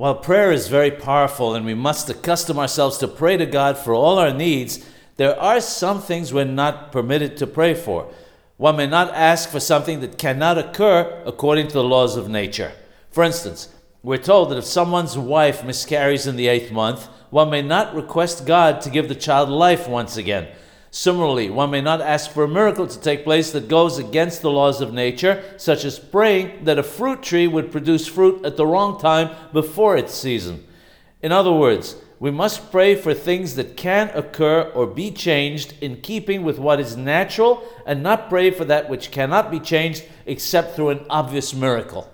While prayer is very powerful and we must accustom ourselves to pray to God for all our needs, there are some things we're not permitted to pray for. One may not ask for something that cannot occur according to the laws of nature. For instance, we're told that if someone's wife miscarries in the eighth month, one may not request God to give the child life once again. Similarly, one may not ask for a miracle to take place that goes against the laws of nature, such as praying that a fruit tree would produce fruit at the wrong time before its season. In other words, we must pray for things that can occur or be changed in keeping with what is natural and not pray for that which cannot be changed except through an obvious miracle.